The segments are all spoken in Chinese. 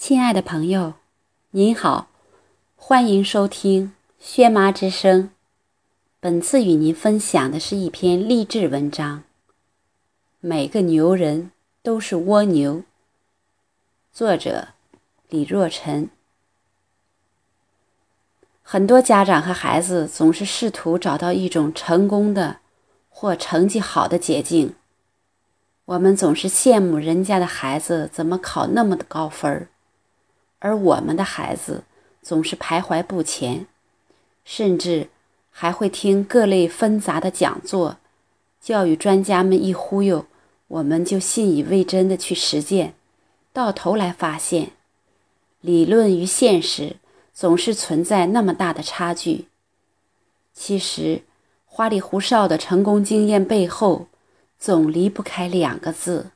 亲爱的朋友，您好，欢迎收听薛妈之声。本次与您分享的是一篇励志文章。每个牛人都是蜗牛。作者李若晨。很多家长和孩子总是试图找到一种成功的或成绩好的捷径。我们总是羡慕人家的孩子怎么考那么的高分儿。而我们的孩子总是徘徊不前，甚至还会听各类纷杂的讲座，教育专家们一忽悠，我们就信以为真的去实践，到头来发现，理论与现实总是存在那么大的差距。其实，花里胡哨的成功经验背后，总离不开两个字：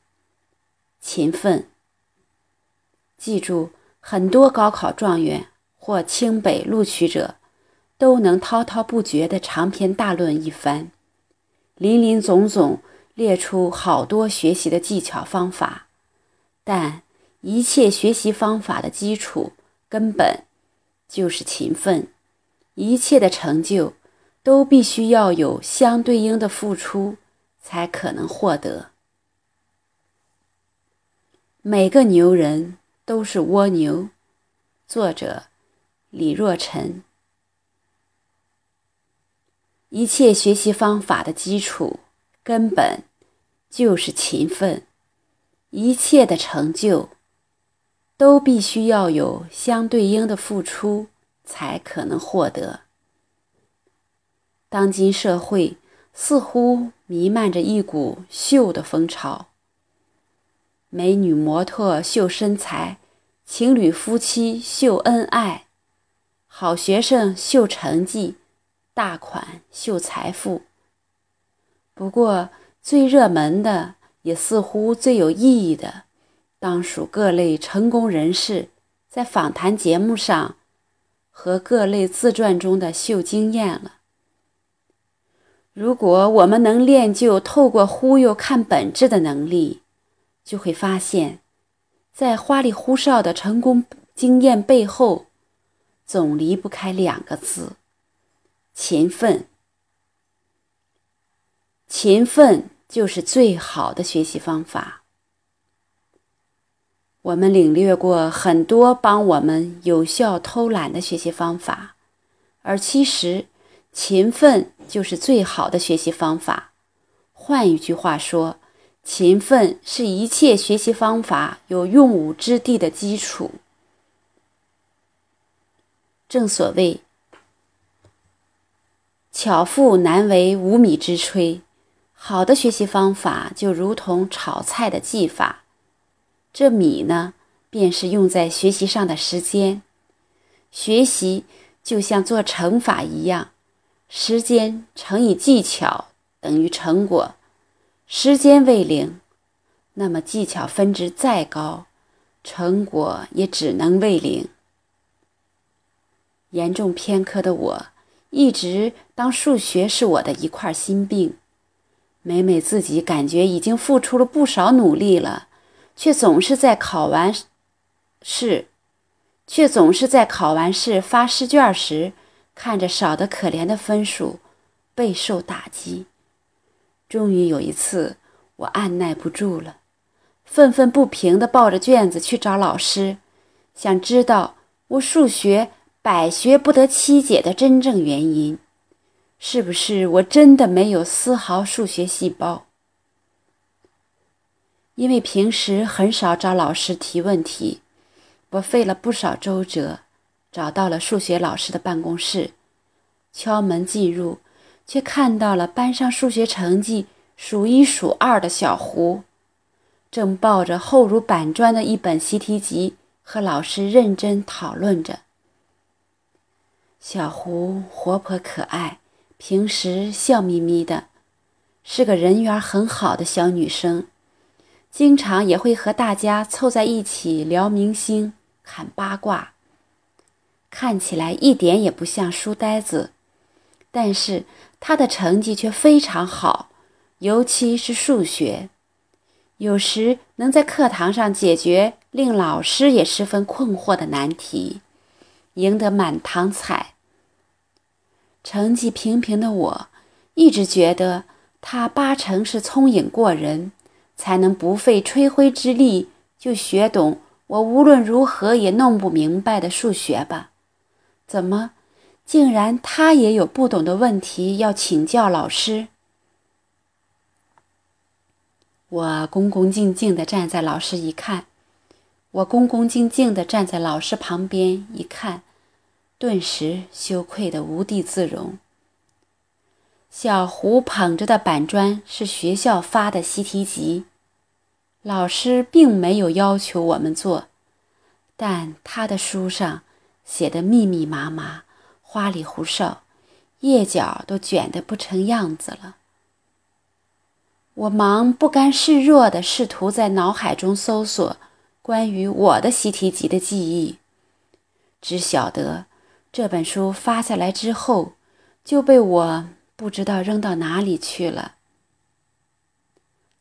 勤奋。记住。很多高考状元或清北录取者，都能滔滔不绝的长篇大论一番，林林总总列出好多学习的技巧方法，但一切学习方法的基础根本就是勤奋，一切的成就都必须要有相对应的付出才可能获得。每个牛人。都是蜗牛。作者：李若晨。一切学习方法的基础根本就是勤奋，一切的成就都必须要有相对应的付出才可能获得。当今社会似乎弥漫着一股秀的风潮。美女模特秀身材，情侣夫妻秀恩爱，好学生秀成绩，大款秀财富。不过，最热门的也似乎最有意义的，当属各类成功人士在访谈节目上和各类自传中的秀经验了。如果我们能练就透过忽悠看本质的能力，就会发现，在花里胡哨的成功经验背后，总离不开两个字：勤奋。勤奋就是最好的学习方法。我们领略过很多帮我们有效偷懒的学习方法，而其实，勤奋就是最好的学习方法。换一句话说。勤奋是一切学习方法有用武之地的基础。正所谓“巧妇难为无米之炊”，好的学习方法就如同炒菜的技法，这米呢，便是用在学习上的时间。学习就像做乘法一样，时间乘以技巧等于成果。时间为零，那么技巧分值再高，成果也只能为零。严重偏科的我，一直当数学是我的一块心病。每每自己感觉已经付出了不少努力了，却总是在考完试，却总是在考完试发试卷时，看着少得可怜的分数，备受打击。终于有一次，我按耐不住了，愤愤不平地抱着卷子去找老师，想知道我数学百学不得其解的真正原因，是不是我真的没有丝毫数学细胞？因为平时很少找老师提问题，我费了不少周折，找到了数学老师的办公室，敲门进入。却看到了班上数学成绩数一数二的小胡，正抱着厚如板砖的一本习题集和老师认真讨论着。小胡活泼可爱，平时笑眯眯的，是个人缘很好的小女生，经常也会和大家凑在一起聊明星、侃八卦，看起来一点也不像书呆子。但是他的成绩却非常好，尤其是数学，有时能在课堂上解决令老师也十分困惑的难题，赢得满堂彩。成绩平平的我，一直觉得他八成是聪颖过人，才能不费吹灰之力就学懂我无论如何也弄不明白的数学吧？怎么，竟然他也有不懂的问题要请教老师？我恭恭敬敬地站在老师一看，我恭恭敬敬地站在老师旁边一看，顿时羞愧得无地自容。小胡捧着的板砖是学校发的习题集，老师并没有要求我们做，但他的书上写的密密麻麻、花里胡哨，页角都卷得不成样子了。我忙不甘示弱地试图在脑海中搜索关于我的习题集的记忆，只晓得这本书发下来之后就被我不知道扔到哪里去了。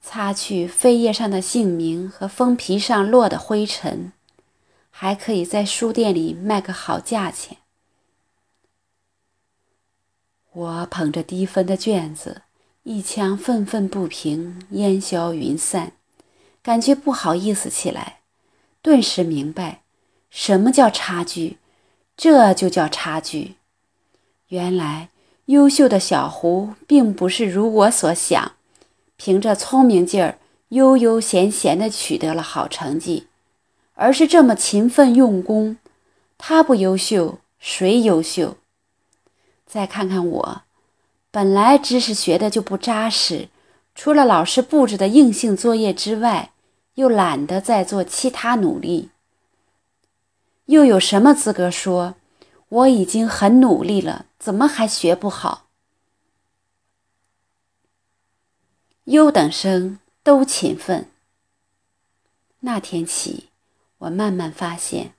擦去扉页上的姓名和封皮上落的灰尘，还可以在书店里卖个好价钱。我捧着低分的卷子。一腔愤愤不平，烟消云散，感觉不好意思起来，顿时明白，什么叫差距，这就叫差距。原来优秀的小胡并不是如我所想，凭着聪明劲儿悠悠闲闲地取得了好成绩，而是这么勤奋用功。他不优秀，谁优秀？再看看我。本来知识学的就不扎实，除了老师布置的硬性作业之外，又懒得再做其他努力，又有什么资格说我已经很努力了，怎么还学不好？优等生都勤奋。那天起，我慢慢发现，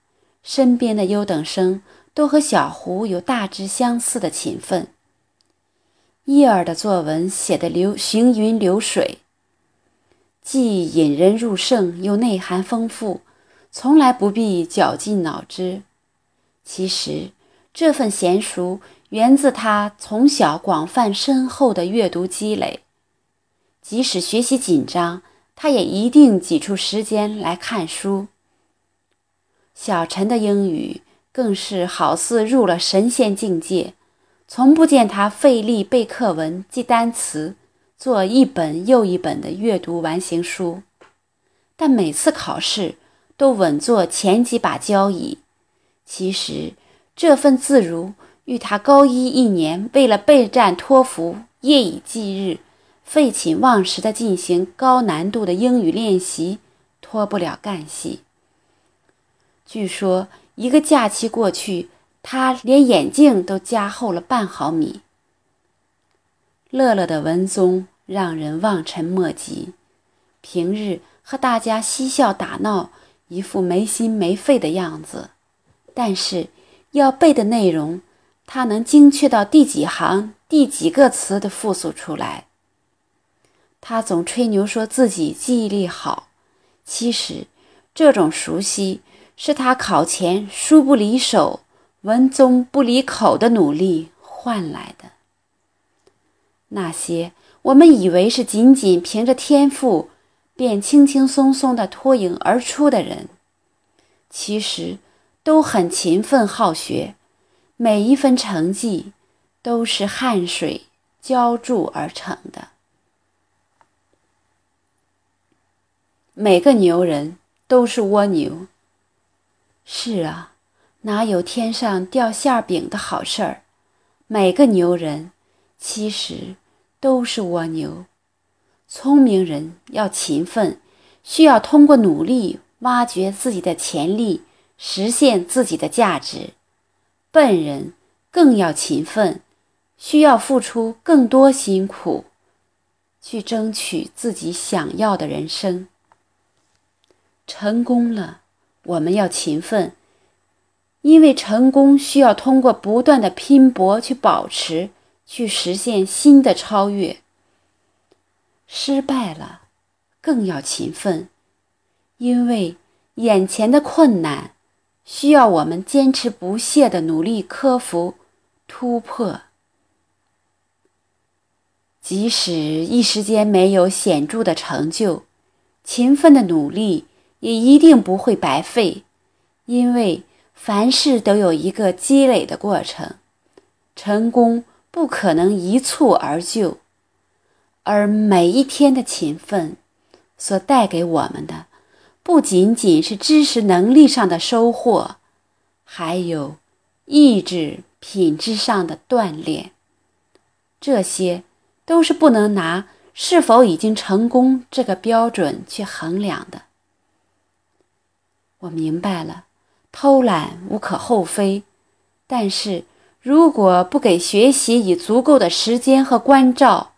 身边的优等生都和小胡有大致相似的勤奋。叶儿的作文写得流行云流水，既引人入胜，又内涵丰富，从来不必绞尽脑汁。其实，这份娴熟源自他从小广泛深厚的阅读积累。即使学习紧张，他也一定挤出时间来看书。小陈的英语更是好似入了神仙境界。从不见他费力背课文、记单词，做一本又一本的阅读完形书，但每次考试都稳坐前几把交椅。其实这份自如与他高一一年为了备战托福夜以继日、废寝忘食地进行高难度的英语练习脱不了干系。据说一个假期过去。他连眼镜都加厚了半毫米。乐乐的文综让人望尘莫及，平日和大家嬉笑打闹，一副没心没肺的样子。但是要背的内容，他能精确到第几行、第几个词的复述出来。他总吹牛说自己记忆力好，其实这种熟悉是他考前书不离手。文综不离口的努力换来的，那些我们以为是仅仅凭着天赋便轻轻松松的脱颖而出的人，其实都很勤奋好学，每一分成绩都是汗水浇筑而成的。每个牛人都是蜗牛。是啊。哪有天上掉馅饼的好事儿？每个牛人其实都是蜗牛。聪明人要勤奋，需要通过努力挖掘自己的潜力，实现自己的价值；笨人更要勤奋，需要付出更多辛苦，去争取自己想要的人生。成功了，我们要勤奋。因为成功需要通过不断的拼搏去保持，去实现新的超越。失败了，更要勤奋，因为眼前的困难需要我们坚持不懈的努力克服、突破。即使一时间没有显著的成就，勤奋的努力也一定不会白费，因为凡事都有一个积累的过程，成功不可能一蹴而就。而每一天的勤奋所带给我们的，不仅仅是知识能力上的收获，还有意志品质上的锻炼，这些。都是不能拿是否已经成功这个标准去衡量的。我明白了，偷懒无可厚非，但是如果不给学习以足够的时间和关照，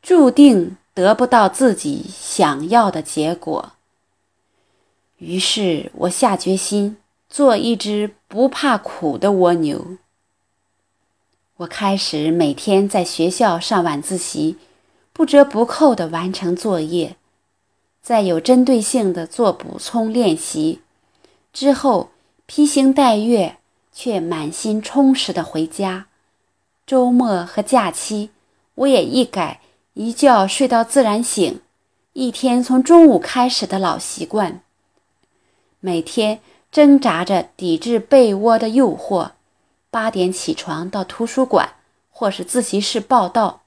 注定得不到自己想要的结果。于是我下决心做一只不怕苦的蜗牛。我开始每天在学校上晚自习，不折不扣地完成作业，再有针对性地做补充练习，之后披星戴月却满心充实的回家。周末和假期，我也一改一觉睡到自然醒，一天从中午开始的老习惯，每天挣扎着抵制被窝的诱惑。八点起床到图书馆或是自习室报到，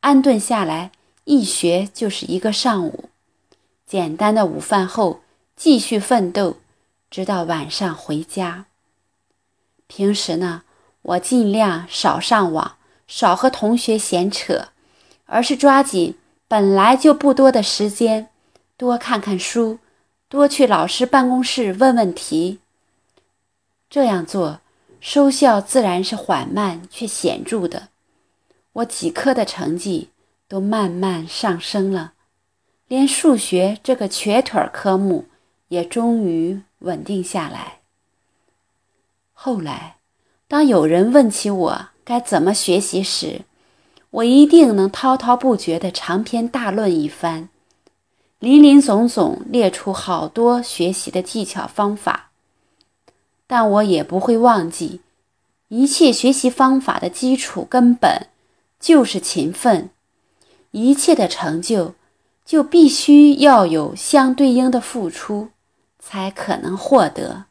安顿下来一学就是一个上午。简单的午饭后继续奋斗，直到晚上回家。平时呢，我尽量少上网，少和同学闲扯，而是抓紧本来就不多的时间，多看看书，多去老师办公室问问题。这样做。收效自然是缓慢却显著的，我几科的成绩都慢慢上升了，连数学这个瘸腿科目也终于稳定下来。后来，当有人问起我该怎么学习时，我一定能滔滔不绝的长篇大论一番，林林总总列出好多学习的技巧方法。但我也不会忘记，一切学习方法的基础根本就是勤奋，一切的成就就必须要有相对应的付出，才可能获得。